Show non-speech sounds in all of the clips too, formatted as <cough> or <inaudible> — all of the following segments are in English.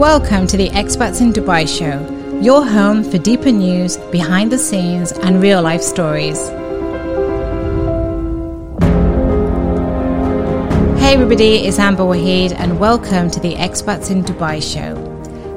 Welcome to the Expats in Dubai show, your home for deeper news, behind the scenes, and real life stories. Hey everybody, it's Amber Waheed, and welcome to the Expats in Dubai show.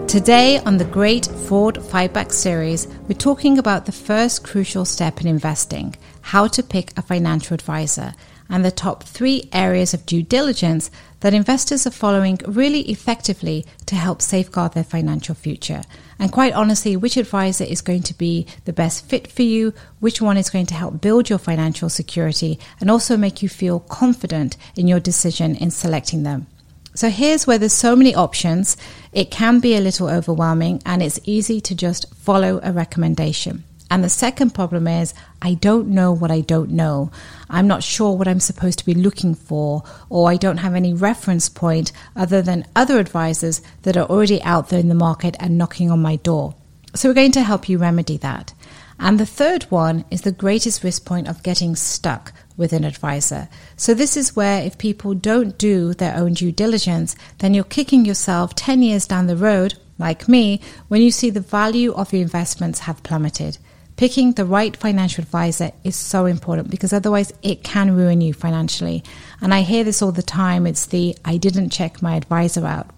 Today on the Great Fraud Fightback series, we're talking about the first crucial step in investing how to pick a financial advisor and the top three areas of due diligence that investors are following really effectively to help safeguard their financial future. And quite honestly, which advisor is going to be the best fit for you, which one is going to help build your financial security, and also make you feel confident in your decision in selecting them. So here's where there's so many options, it can be a little overwhelming and it's easy to just follow a recommendation. And the second problem is, I don't know what I don't know. I'm not sure what I'm supposed to be looking for, or I don't have any reference point other than other advisors that are already out there in the market and knocking on my door. So we're going to help you remedy that. And the third one is the greatest risk point of getting stuck with an advisor. So this is where if people don't do their own due diligence, then you're kicking yourself 10 years down the road, like me, when you see the value of your investments have plummeted. Picking the right financial advisor is so important because otherwise it can ruin you financially. And I hear this all the time. It's the I didn't check my advisor out.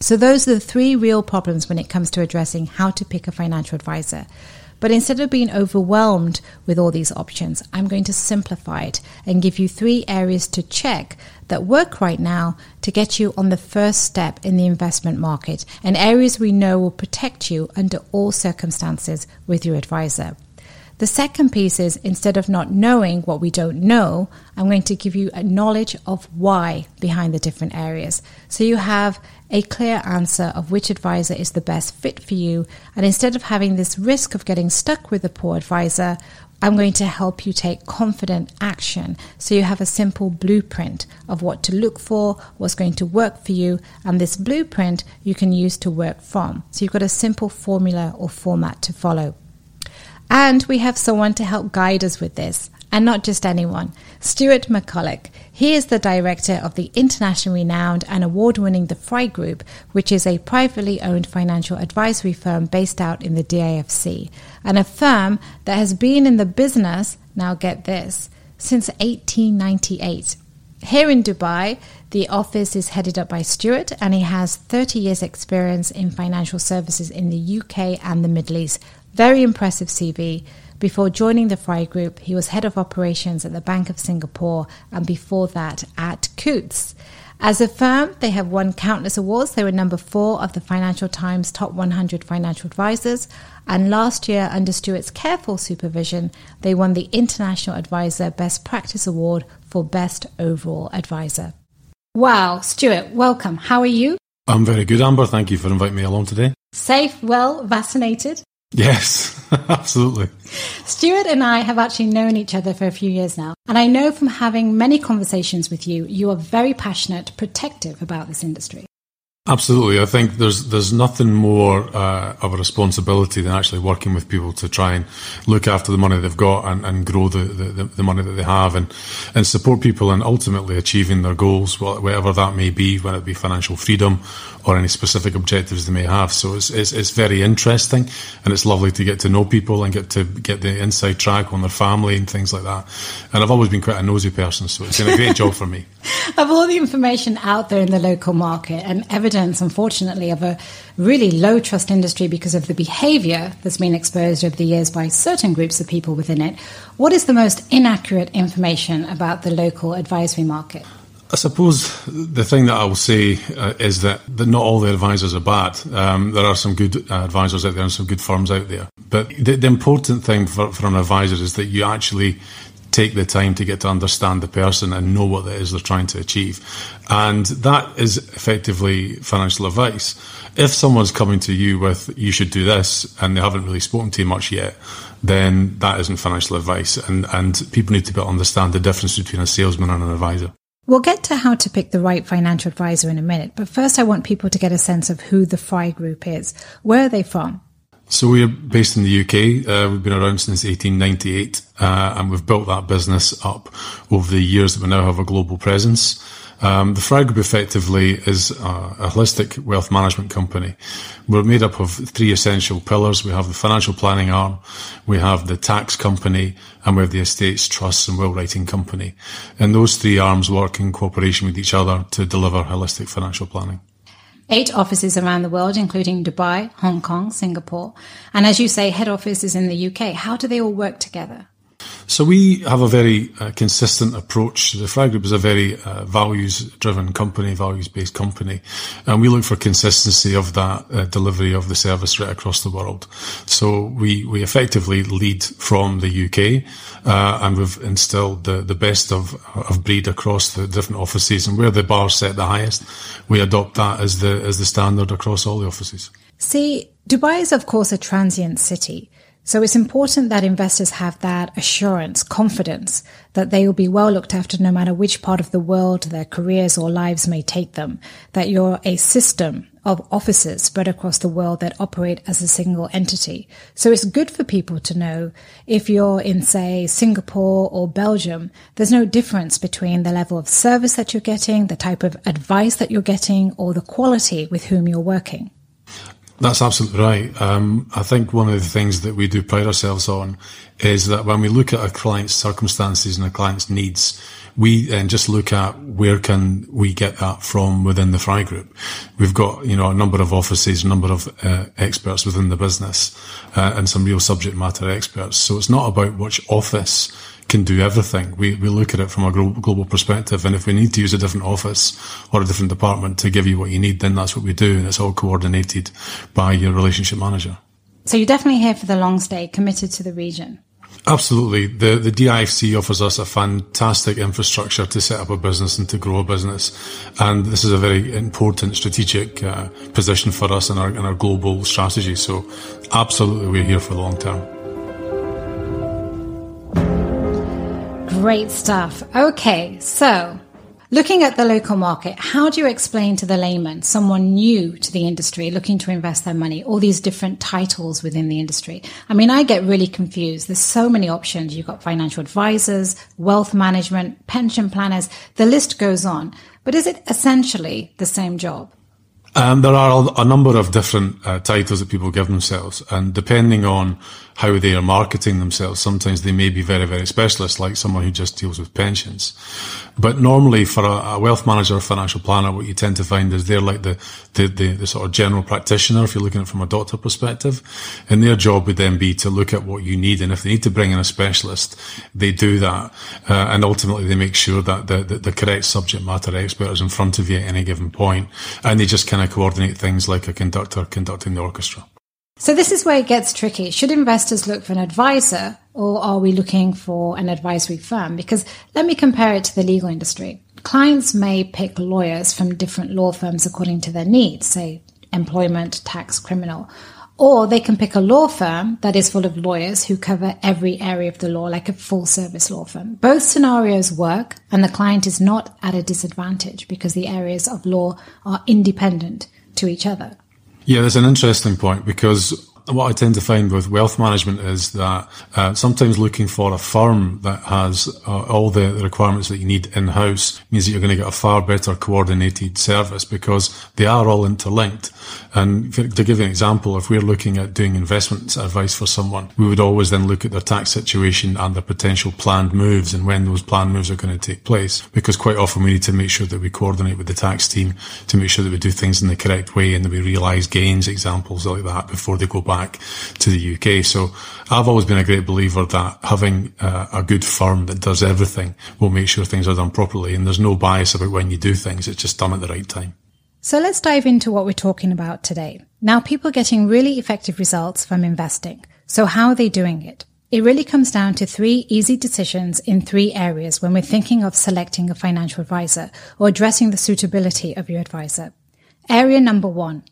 So those are the three real problems when it comes to addressing how to pick a financial advisor. But instead of being overwhelmed with all these options, I'm going to simplify it and give you three areas to check that work right now to get you on the first step in the investment market and areas we know will protect you under all circumstances with your advisor. The second piece is instead of not knowing what we don't know, I'm going to give you a knowledge of why behind the different areas. So you have a clear answer of which advisor is the best fit for you. And instead of having this risk of getting stuck with a poor advisor, I'm going to help you take confident action so you have a simple blueprint of what to look for, what's going to work for you, and this blueprint you can use to work from. So you've got a simple formula or format to follow. And we have someone to help guide us with this, and not just anyone. Stuart McCulloch. He is the director of the internationally renowned and award winning The Fry Group, which is a privately owned financial advisory firm based out in the DIFC, and a firm that has been in the business, now get this, since 1898. Here in Dubai, the office is headed up by Stuart, and he has 30 years' experience in financial services in the UK and the Middle East, very impressive CV. Before joining the Fry Group, he was head of operations at the Bank of Singapore and before that at Coutts. As a firm, they have won countless awards. They were number four of the Financial Times Top 100 Financial Advisors. And last year, under Stuart's careful supervision, they won the International Advisor Best Practice Award for Best Overall Advisor. Wow, Stuart, welcome. How are you? I'm very good, Amber. Thank you for inviting me along today. Safe, well, vaccinated? Yes, <laughs> absolutely. Stuart and I have actually known each other for a few years now. And I know from having many conversations with you, you are very passionate, protective about this industry. Absolutely, I think there's there's nothing more uh, of a responsibility than actually working with people to try and look after the money they've got and, and grow the, the, the money that they have and and support people in ultimately achieving their goals, whatever that may be, whether it be financial freedom or any specific objectives they may have. So it's, it's it's very interesting and it's lovely to get to know people and get to get the inside track on their family and things like that. And I've always been quite a nosy person, so it's been a great job for me. <laughs> Of all the information out there in the local market and evidence evidence, unfortunately, of a really low trust industry because of the behavior that's been exposed over the years by certain groups of people within it. What is the most inaccurate information about the local advisory market? I suppose the thing that I will say uh, is that, that not all the advisors are bad. Um, there are some good uh, advisors out there and some good firms out there. But the, the important thing for, for an advisor is that you actually take the time to get to understand the person and know what it is they're trying to achieve. And that is effectively financial advice. If someone's coming to you with, you should do this, and they haven't really spoken to you much yet, then that isn't financial advice. And, and people need to be able to understand the difference between a salesman and an advisor. We'll get to how to pick the right financial advisor in a minute, but first I want people to get a sense of who the Fry Group is. Where are they from? So we're based in the UK. Uh, we've been around since 1898, uh, and we've built that business up over the years that we now have a global presence. Um, the Fry Group effectively is a, a, holistic wealth management company. We're made up of three essential pillars. We have the financial planning arm, we have the tax company, and we have the estates, trusts, and will writing company. And those three arms work in cooperation with each other to deliver holistic financial planning. Eight offices around the world, including Dubai, Hong Kong, Singapore. And as you say, head office is in the UK. How do they all work together? So we have a very uh, consistent approach. The Fry Group is a very uh, values-driven company, values-based company, and we look for consistency of that uh, delivery of the service right across the world. So we we effectively lead from the UK, uh, and we've instilled the, the best of of breed across the different offices. And where the bar set the highest, we adopt that as the as the standard across all the offices. See, Dubai is of course a transient city. So it's important that investors have that assurance, confidence that they will be well looked after no matter which part of the world their careers or lives may take them, that you're a system of offices spread across the world that operate as a single entity. So it's good for people to know if you're in, say, Singapore or Belgium, there's no difference between the level of service that you're getting, the type of advice that you're getting, or the quality with whom you're working. That's absolutely right. Um, I think one of the things that we do pride ourselves on is that when we look at a client's circumstances and a client's needs, we then just look at where can we get that from within the Fry Group. We've got, you know, a number of offices, a number of uh, experts within the business, uh, and some real subject matter experts. So it's not about which office can do everything. We, we look at it from a global perspective. And if we need to use a different office or a different department to give you what you need, then that's what we do. And it's all coordinated by your relationship manager. So you're definitely here for the long stay, committed to the region. Absolutely. The, the DIFC offers us a fantastic infrastructure to set up a business and to grow a business. And this is a very important strategic uh, position for us in our, in our global strategy. So absolutely we're here for the long term. Great stuff. Okay, so looking at the local market, how do you explain to the layman, someone new to the industry looking to invest their money, all these different titles within the industry? I mean, I get really confused. There's so many options. You've got financial advisors, wealth management, pension planners. The list goes on. But is it essentially the same job? Um, there are a number of different uh, titles that people give themselves, and depending on how they are marketing themselves, sometimes they may be very, very specialist, like someone who just deals with pensions. But normally, for a, a wealth manager or financial planner, what you tend to find is they're like the, the, the, the sort of general practitioner, if you're looking at it from a doctor perspective, and their job would then be to look at what you need, and if they need to bring in a specialist, they do that, uh, and ultimately they make sure that the, the, the correct subject matter expert is in front of you at any given point, and they just kind of coordinate things like a conductor conducting the orchestra. So this is where it gets tricky. Should investors look for an advisor or are we looking for an advisory firm? Because let me compare it to the legal industry. Clients may pick lawyers from different law firms according to their needs, say employment, tax, criminal, or they can pick a law firm that is full of lawyers who cover every area of the law, like a full service law firm. Both scenarios work, and the client is not at a disadvantage because the areas of law are independent to each other. Yeah, that's an interesting point because what I tend to find with wealth management is that uh, sometimes looking for a firm that has uh, all the requirements that you need in house means that you're going to get a far better coordinated service because they are all interlinked. And to give you an example, if we're looking at doing investment advice for someone, we would always then look at their tax situation and their potential planned moves and when those planned moves are going to take place. Because quite often we need to make sure that we coordinate with the tax team to make sure that we do things in the correct way and that we realise gains, examples like that before they go back to the UK. So I've always been a great believer that having uh, a good firm that does everything will make sure things are done properly and there's no bias about when you do things. It's just done at the right time. So let's dive into what we're talking about today. Now, people are getting really effective results from investing. So how are they doing it? It really comes down to three easy decisions in three areas when we're thinking of selecting a financial advisor or addressing the suitability of your advisor. Area number one,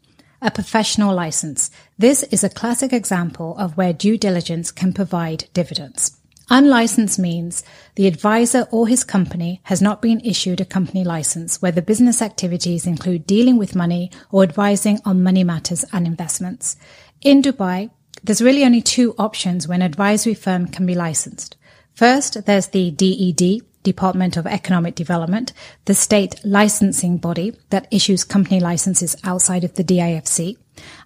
a professional license. This is a classic example of where due diligence can provide dividends. Unlicensed means the advisor or his company has not been issued a company license where the business activities include dealing with money or advising on money matters and investments. In Dubai, there's really only two options when an advisory firm can be licensed. First, there's the DED, Department of Economic Development, the state licensing body that issues company licenses outside of the DIFC.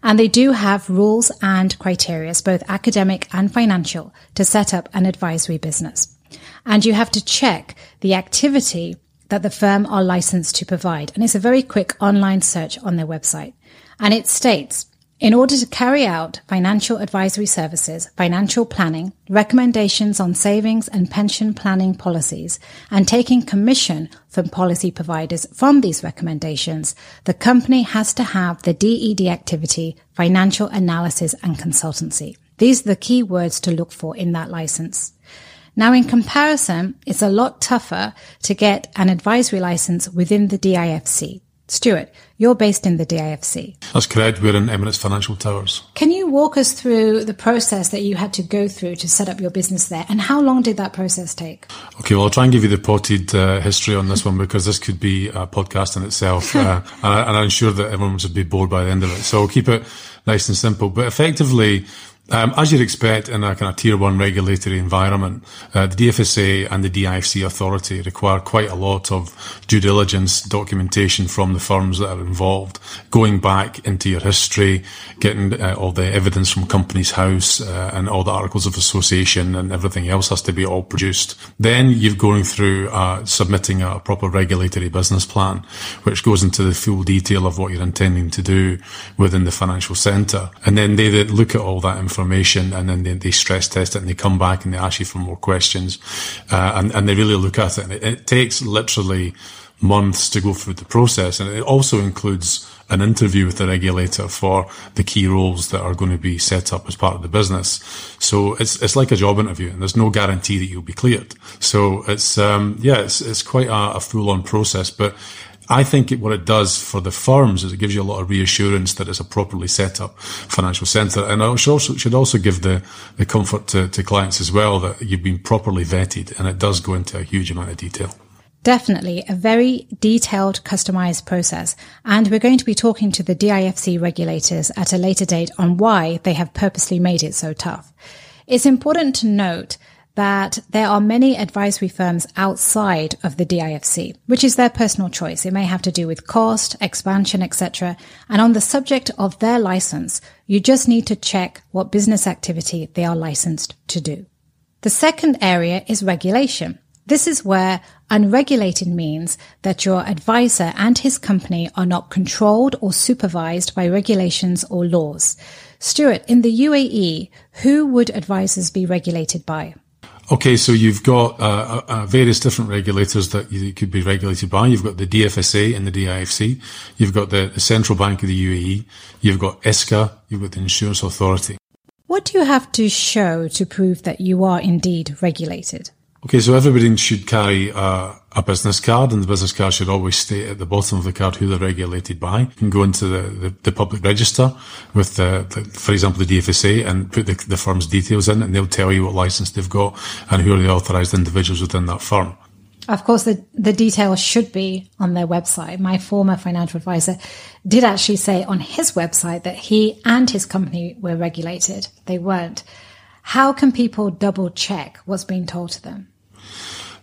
And they do have rules and criteria, both academic and financial, to set up an advisory business. And you have to check the activity that the firm are licensed to provide. And it's a very quick online search on their website. And it states, in order to carry out financial advisory services, financial planning, recommendations on savings and pension planning policies, and taking commission from policy providers from these recommendations, the company has to have the DED activity, financial analysis and consultancy. These are the key words to look for in that license. Now, in comparison, it's a lot tougher to get an advisory license within the DIFC. Stuart, you're based in the DIFC. That's correct. We're in Emirates Financial Towers. Can you walk us through the process that you had to go through to set up your business there? And how long did that process take? Okay, well, I'll try and give you the potted uh, history on this one because this could be a podcast in itself. uh, <laughs> and, I, am sure that everyone would be bored by the end of it. So I'll keep it nice and simple. But effectively, um, as you'd expect in a kind of tier one regulatory environment, uh, the DFSA and the DIFC authority require quite a lot of due diligence documentation from the firms that are involved, going back into your history, getting uh, all the evidence from Companies House uh, and all the articles of association and everything else has to be all produced. Then you're going through uh, submitting a proper regulatory business plan, which goes into the full detail of what you're intending to do within the financial centre. And then they look at all that information information and then they, they, stress test it and they come back and they ask you for more questions uh, and, and they really look at it. And it, it takes literally months to go through the process. And it also includes an interview with the regulator for the key roles that are going to be set up as part of the business. So it's it's like a job interview, and there's no guarantee that you'll be cleared. So it's um, yeah, it's it's quite a, a full on process, but I think it, what it does for the firms is it gives you a lot of reassurance that it's a properly set up financial centre. And it should also, should also give the, the comfort to, to clients as well that you've been properly vetted and it does go into a huge amount of detail. Definitely a very detailed, customized process. And we're going to be talking to the DIFC regulators at a later date on why they have purposely made it so tough. It's important to note that there are many advisory firms outside of the DIFC, which is their personal choice. It may have to do with cost, expansion, etc. And on the subject of their license, you just need to check what business activity they are licensed to do. The second area is regulation. This is where unregulated means that your advisor and his company are not controlled or supervised by regulations or laws. Stuart, in the UAE, who would advisors be regulated by? Okay, so you've got uh, uh, various different regulators that you could be regulated by. You've got the DFSA and the DIFC. You've got the, the Central Bank of the UAE. You've got ESCA. You've got the Insurance Authority. What do you have to show to prove that you are indeed regulated? Okay, so everybody should carry a, a, business card, and the business card should always state at the bottom of the card who they're regulated by. You can go into the, the, the public register with, the, the, for example, the DFSA and put the, the firm's details in, and they'll tell you what license they've got and who are the authorised individuals within that firm. Of course, the, the details should be on their website. My former financial advisor did actually say on his website that he and his company were regulated. They weren't. How can people double check what's being told to them?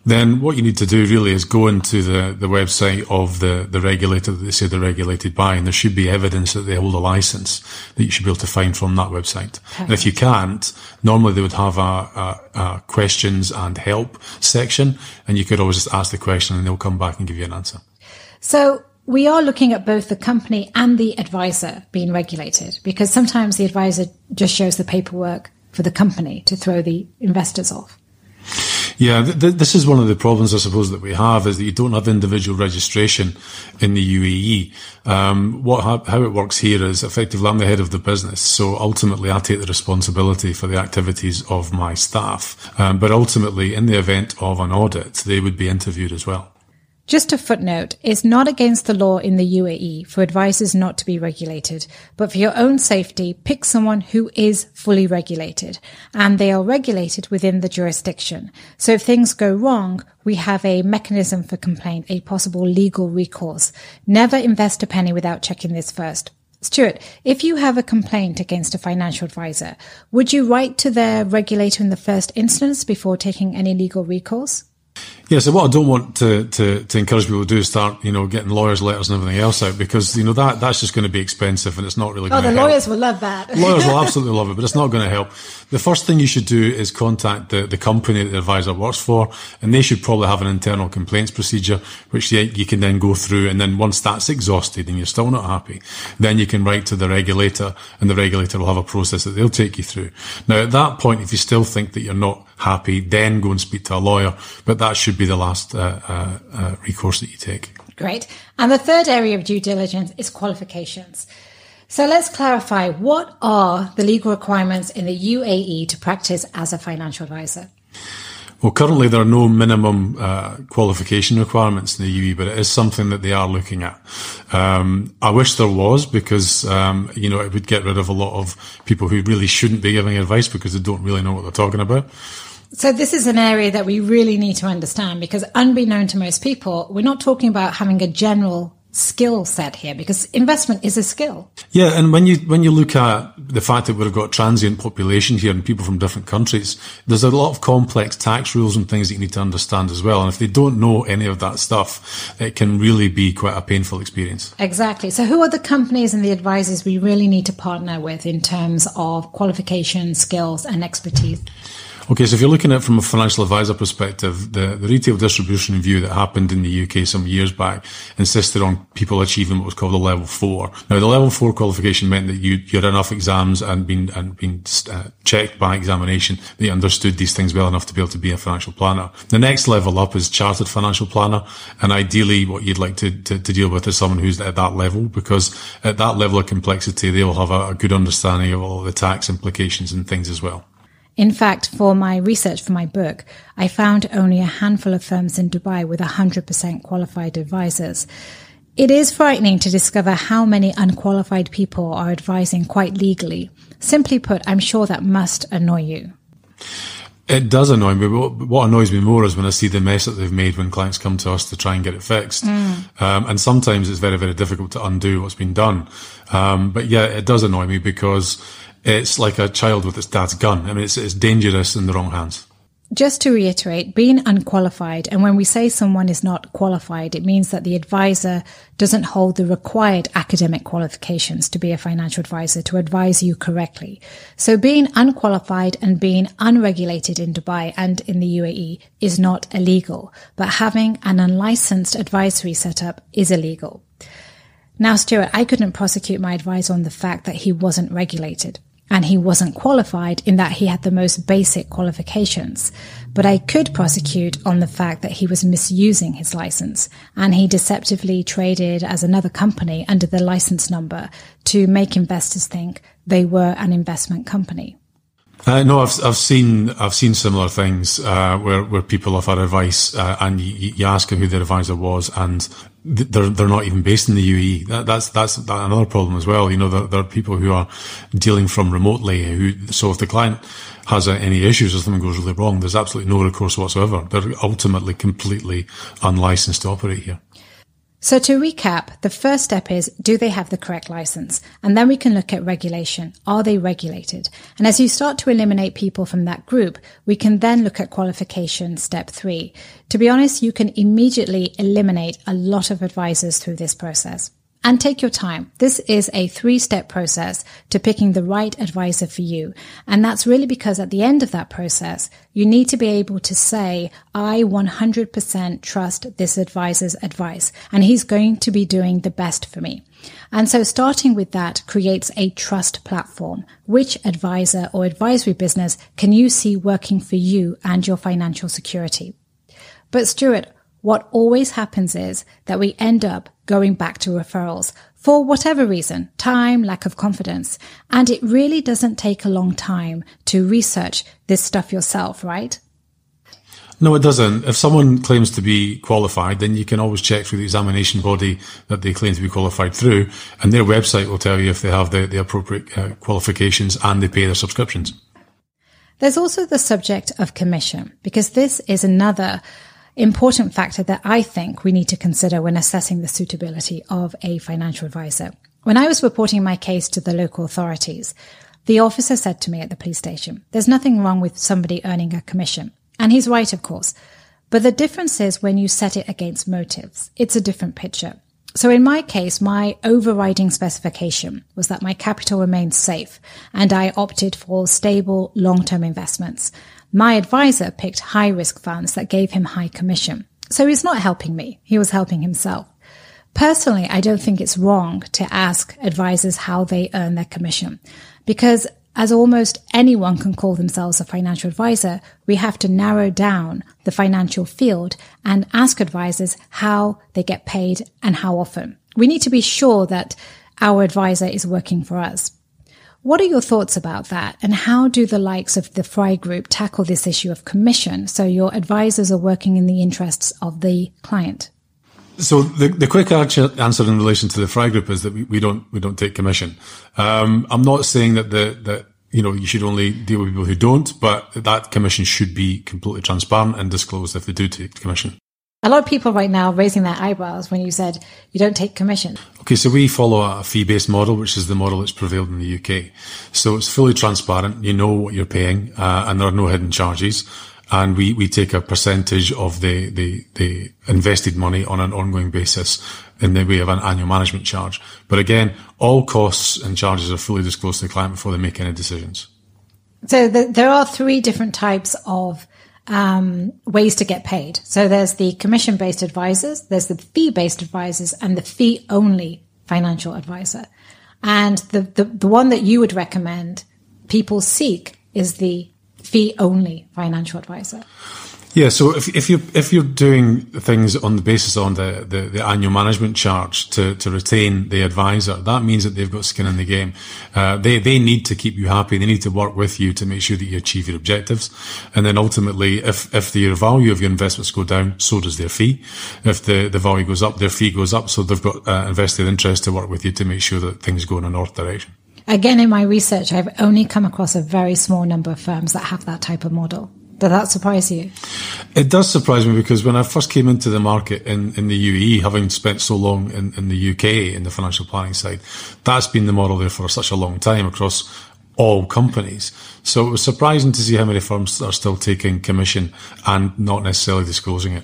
Then what you need to do really is go into the, the website of the, the regulator that they say they're regulated by, and there should be evidence that they hold a license that you should be able to find from that website. Perfect. And if you can't, normally they would have a, a, a, questions and help section, and you could always just ask the question and they'll come back and give you an answer. So we are looking at both the company and the advisor being regulated because sometimes the advisor just shows the paperwork for the company to throw the investors off. Yeah, th- th- this is one of the problems I suppose that we have is that you don't have individual registration in the UAE. Um, what ha- how it works here is effectively I'm the head of the business, so ultimately I take the responsibility for the activities of my staff. Um, but ultimately, in the event of an audit, they would be interviewed as well. Just a footnote, it's not against the law in the UAE for advisors not to be regulated, but for your own safety, pick someone who is fully regulated and they are regulated within the jurisdiction. So if things go wrong, we have a mechanism for complaint, a possible legal recourse. Never invest a penny without checking this first. Stuart, if you have a complaint against a financial advisor, would you write to their regulator in the first instance before taking any legal recourse? Yeah, so what I don't want to, to, to encourage people to do is start, you know, getting lawyers' letters and everything else out because, you know, that, that's just going to be expensive and it's not really Oh, going the to help. lawyers will love that. <laughs> lawyers will absolutely love it, but it's not going to help. The first thing you should do is contact the, the company that the advisor works for, and they should probably have an internal complaints procedure, which you, you can then go through. And then once that's exhausted and you're still not happy, then you can write to the regulator, and the regulator will have a process that they'll take you through. Now, at that point, if you still think that you're not happy, then go and speak to a lawyer. But that should be the last uh, uh, uh, recourse that you take. Great. And the third area of due diligence is qualifications. So let's clarify what are the legal requirements in the UAE to practice as a financial advisor? Well, currently there are no minimum uh, qualification requirements in the UAE, but it is something that they are looking at. Um, I wish there was because um, you know it would get rid of a lot of people who really shouldn't be giving advice because they don't really know what they're talking about. So this is an area that we really need to understand because unbeknown to most people, we're not talking about having a general skill set here because investment is a skill. Yeah, and when you when you look at the fact that we've got transient population here and people from different countries, there's a lot of complex tax rules and things that you need to understand as well. And if they don't know any of that stuff, it can really be quite a painful experience. Exactly. So who are the companies and the advisors we really need to partner with in terms of qualifications, skills and expertise? Okay, so if you're looking at it from a financial advisor perspective, the, the retail distribution review that happened in the UK some years back insisted on people achieving what was called a level four. Now, the level four qualification meant that you, you had enough exams and been, and been uh, checked by examination that you understood these things well enough to be able to be a financial planner. The next level up is chartered financial planner. And ideally what you'd like to, to, to deal with is someone who's at that level because at that level of complexity, they will have a, a good understanding of all the tax implications and things as well. In fact, for my research for my book, I found only a handful of firms in Dubai with 100% qualified advisors. It is frightening to discover how many unqualified people are advising quite legally. Simply put, I'm sure that must annoy you. It does annoy me, but what annoys me more is when I see the mess that they've made when clients come to us to try and get it fixed. Mm. Um, and sometimes it's very, very difficult to undo what's been done. Um, but yeah, it does annoy me because it's like a child with its dad's gun. I mean, it's, it's dangerous in the wrong hands. Just to reiterate, being unqualified, and when we say someone is not qualified, it means that the advisor doesn't hold the required academic qualifications to be a financial advisor to advise you correctly. So being unqualified and being unregulated in Dubai and in the UAE is not illegal, but having an unlicensed advisory setup is illegal. Now, Stuart, I couldn't prosecute my advisor on the fact that he wasn't regulated and he wasn't qualified in that he had the most basic qualifications. But I could prosecute on the fact that he was misusing his license and he deceptively traded as another company under the license number to make investors think they were an investment company. Uh, no, I've I've seen I've seen similar things uh, where where people had advice uh, and you, you ask who their advisor was and they're they're not even based in the UAE. That, that's that's another problem as well. You know, there, there, are people who are dealing from remotely. Who so if the client has any issues or something goes really wrong, there's absolutely no recourse whatsoever. They're ultimately completely unlicensed to operate here. So to recap, the first step is, do they have the correct license? And then we can look at regulation. Are they regulated? And as you start to eliminate people from that group, we can then look at qualification step three. To be honest, you can immediately eliminate a lot of advisors through this process. And take your time. This is a three step process to picking the right advisor for you. And that's really because at the end of that process, you need to be able to say, I 100% trust this advisor's advice and he's going to be doing the best for me. And so starting with that creates a trust platform. Which advisor or advisory business can you see working for you and your financial security? But Stuart, what always happens is that we end up going back to referrals for whatever reason, time, lack of confidence. And it really doesn't take a long time to research this stuff yourself, right? No, it doesn't. If someone claims to be qualified, then you can always check through the examination body that they claim to be qualified through, and their website will tell you if they have the, the appropriate uh, qualifications and they pay their subscriptions. There's also the subject of commission, because this is another important factor that I think we need to consider when assessing the suitability of a financial advisor. When I was reporting my case to the local authorities, the officer said to me at the police station, there's nothing wrong with somebody earning a commission. And he's right, of course. But the difference is when you set it against motives, it's a different picture. So in my case, my overriding specification was that my capital remained safe and I opted for stable long-term investments. My advisor picked high risk funds that gave him high commission. So he's not helping me. He was helping himself. Personally, I don't think it's wrong to ask advisors how they earn their commission because as almost anyone can call themselves a financial advisor, we have to narrow down the financial field and ask advisors how they get paid and how often. We need to be sure that our advisor is working for us. What are your thoughts about that? And how do the likes of the Fry Group tackle this issue of commission so your advisors are working in the interests of the client? So the, the quick answer in relation to the Fry Group is that we, we don't we don't take commission. Um, I'm not saying that the that you know you should only deal with people who don't, but that commission should be completely transparent and disclosed if they do take commission. A lot of people right now raising their eyebrows when you said you don't take commission. Okay, so we follow a fee-based model, which is the model that's prevailed in the UK. So it's fully transparent. You know what you're paying, uh, and there are no hidden charges and we, we take a percentage of the, the, the invested money on an ongoing basis in the way of an annual management charge. But again, all costs and charges are fully disclosed to the client before they make any decisions. So the, there are three different types of um, ways to get paid. So there's the commission based advisors, there's the fee based advisors, and the fee only financial advisor. And the, the, the one that you would recommend people seek is the fee only financial advisor? Yeah, so if, if you if you're doing things on the basis on the, the, the, annual management charge to, to retain the advisor, that means that they've got skin in the game. Uh, they they need to keep you happy. They need to work with you to make sure that you achieve your objectives. And then ultimately, if if the value of your investments go down, so does their fee. If the, the value goes up, their fee goes up. So they've got uh, invested interest to work with you to make sure that things go in a north direction. Again, in my research, I've only come across a very small number of firms that have that type of model. Does that surprise you? It does surprise me because when I first came into the market in, in the UAE, having spent so long in, in the UK in the financial planning side, that's been the model there for such a long time across all companies. So it was surprising to see how many firms are still taking commission and not necessarily disclosing it.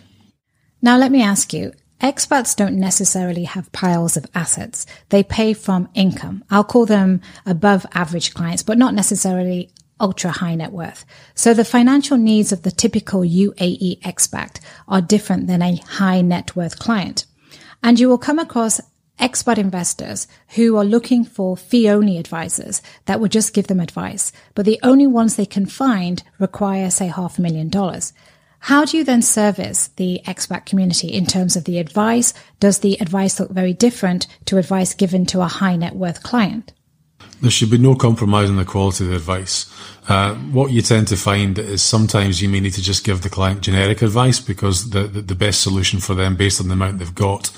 Now, let me ask you, Expats don't necessarily have piles of assets. They pay from income. I'll call them above average clients, but not necessarily ultra high net worth. So the financial needs of the typical UAE expat are different than a high net worth client. And you will come across expat investors who are looking for fee only advisors that will just give them advice, but the only ones they can find require, say, half a million dollars. How do you then service the expat community in terms of the advice? Does the advice look very different to advice given to a high net worth client? There should be no compromise on the quality of the advice. Uh, what you tend to find is sometimes you may need to just give the client generic advice because the, the, the, best solution for them based on the amount they've got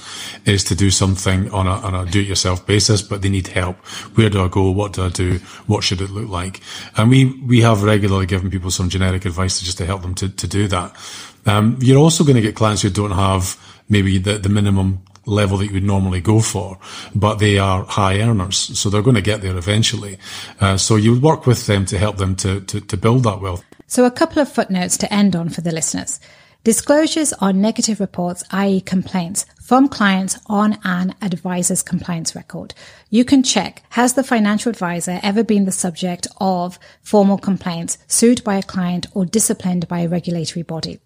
is to do something on a, on a do-it-yourself basis, but they need help. Where do I go? What do I do? What should it look like? And we, we have regularly given people some generic advice to just to help them to, to do that. Um, you're also going to get clients who don't have maybe the, the minimum level that you would normally go for, but they are high earners, so they're going to get there eventually. Uh, so you work with them to help them to, to, to build that wealth. So a couple of footnotes to end on for the listeners. Disclosures are negative reports, i.e. complaints from clients on an advisor's compliance record. You can check, has the financial advisor ever been the subject of formal complaints, sued by a client or disciplined by a regulatory body?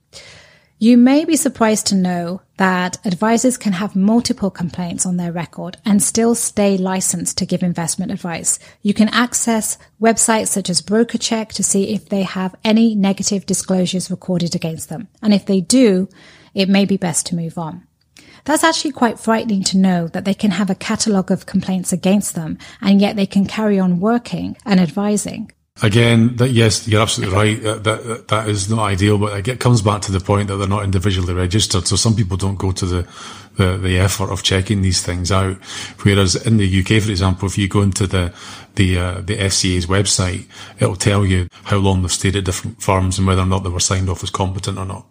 You may be surprised to know that advisors can have multiple complaints on their record and still stay licensed to give investment advice. You can access websites such as BrokerCheck to see if they have any negative disclosures recorded against them. And if they do, it may be best to move on. That's actually quite frightening to know that they can have a catalogue of complaints against them and yet they can carry on working and advising. Again, that yes, you're absolutely right. That, that, that is not ideal, but it comes back to the point that they're not individually registered. So some people don't go to the, the, the effort of checking these things out. Whereas in the UK, for example, if you go into the the uh, the FCA's website, it'll tell you how long they've stayed at different firms and whether or not they were signed off as competent or not.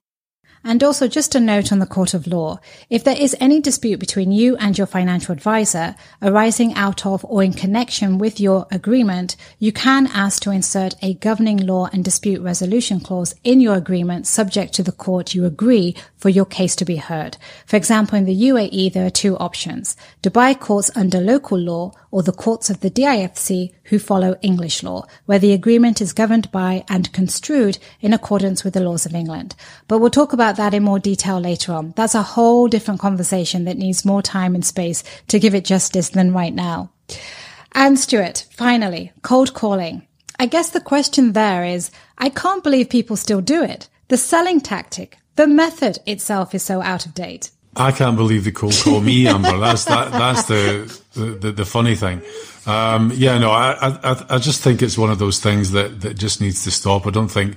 And also just a note on the court of law. If there is any dispute between you and your financial advisor arising out of or in connection with your agreement, you can ask to insert a governing law and dispute resolution clause in your agreement subject to the court you agree for your case to be heard. For example, in the UAE, there are two options. Dubai courts under local law or the courts of the DIFC who follow English law, where the agreement is governed by and construed in accordance with the laws of England. But we'll talk about that in more detail later on. That's a whole different conversation that needs more time and space to give it justice than right now. And Stuart, finally, cold calling. I guess the question there is, I can't believe people still do it. The selling tactic, the method itself is so out of date. I can't believe they call me, Amber. That's that. That's the the, the funny thing. Um, yeah, no, I, I I just think it's one of those things that that just needs to stop. I don't think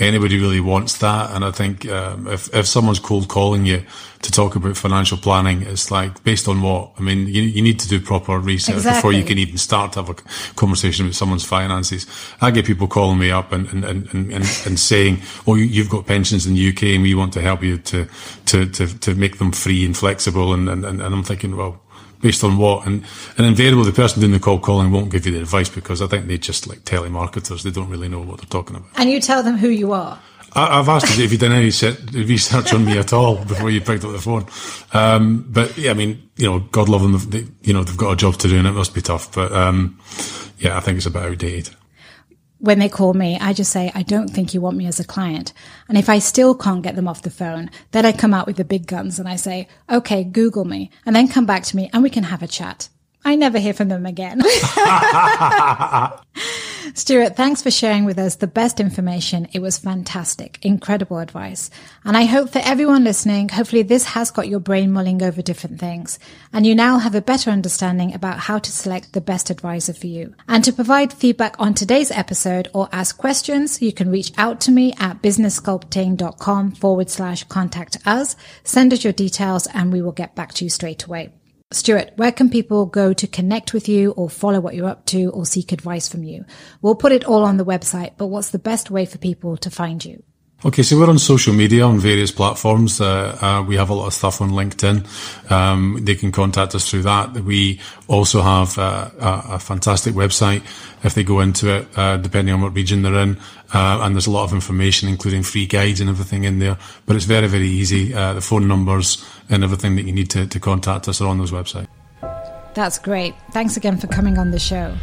anybody really wants that. And I think um, if if someone's cold calling you to talk about financial planning, it's like based on what? I mean, you, you need to do proper research exactly. before you can even start to have a conversation with someone's finances. I get people calling me up and and, and, and, and saying, "Oh, you've got pensions in the UK, and we want to help you to to to, to make them free and flexible." And, and and I'm thinking, well based on what? And, and invariably the person doing the cold calling won't give you the advice because I think they just like telemarketers. They don't really know what they're talking about. And you tell them who you are. I, have asked you if you've done any research on me at all before you picked up the phone. Um, but yeah, I mean, you know, God love them. They, you know, they've got a job to do and it must be tough. But, um, yeah, I think it's a bit outdated when they call me, I just say, I don't think you want me as a client. And if I still can't get them off the phone, then I come out with the big guns and I say, okay, Google me and then come back to me and we can have a chat. I never hear from them again. <laughs> <laughs> Stuart, thanks for sharing with us the best information. It was fantastic, incredible advice. And I hope for everyone listening, hopefully this has got your brain mulling over different things and you now have a better understanding about how to select the best advisor for you. And to provide feedback on today's episode or ask questions, you can reach out to me at businesssculpting.com forward slash contact us. Send us your details and we will get back to you straight away. Stuart, where can people go to connect with you or follow what you're up to or seek advice from you? We'll put it all on the website, but what's the best way for people to find you? Okay, so we're on social media on various platforms. Uh, uh, we have a lot of stuff on LinkedIn. Um, they can contact us through that. We also have uh, a, a, fantastic website if they go into it, uh, depending on what region they're in. Uh, and there's a lot of information, including free guides and everything in there. But it's very, very easy. Uh, the phone numbers and everything that you need to, to contact us are on those websites. That's great. Thanks again for coming on the show.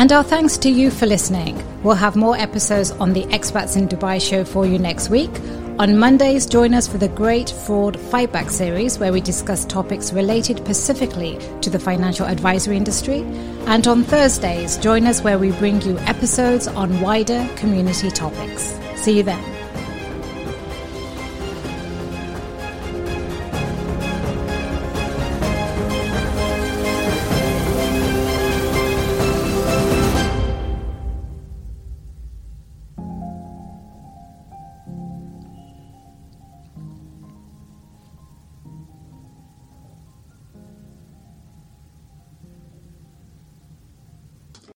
And our thanks to you for listening. We'll have more episodes on the Expats in Dubai show for you next week. On Mondays, join us for the Great Fraud Fightback series, where we discuss topics related specifically to the financial advisory industry. And on Thursdays, join us where we bring you episodes on wider community topics. See you then.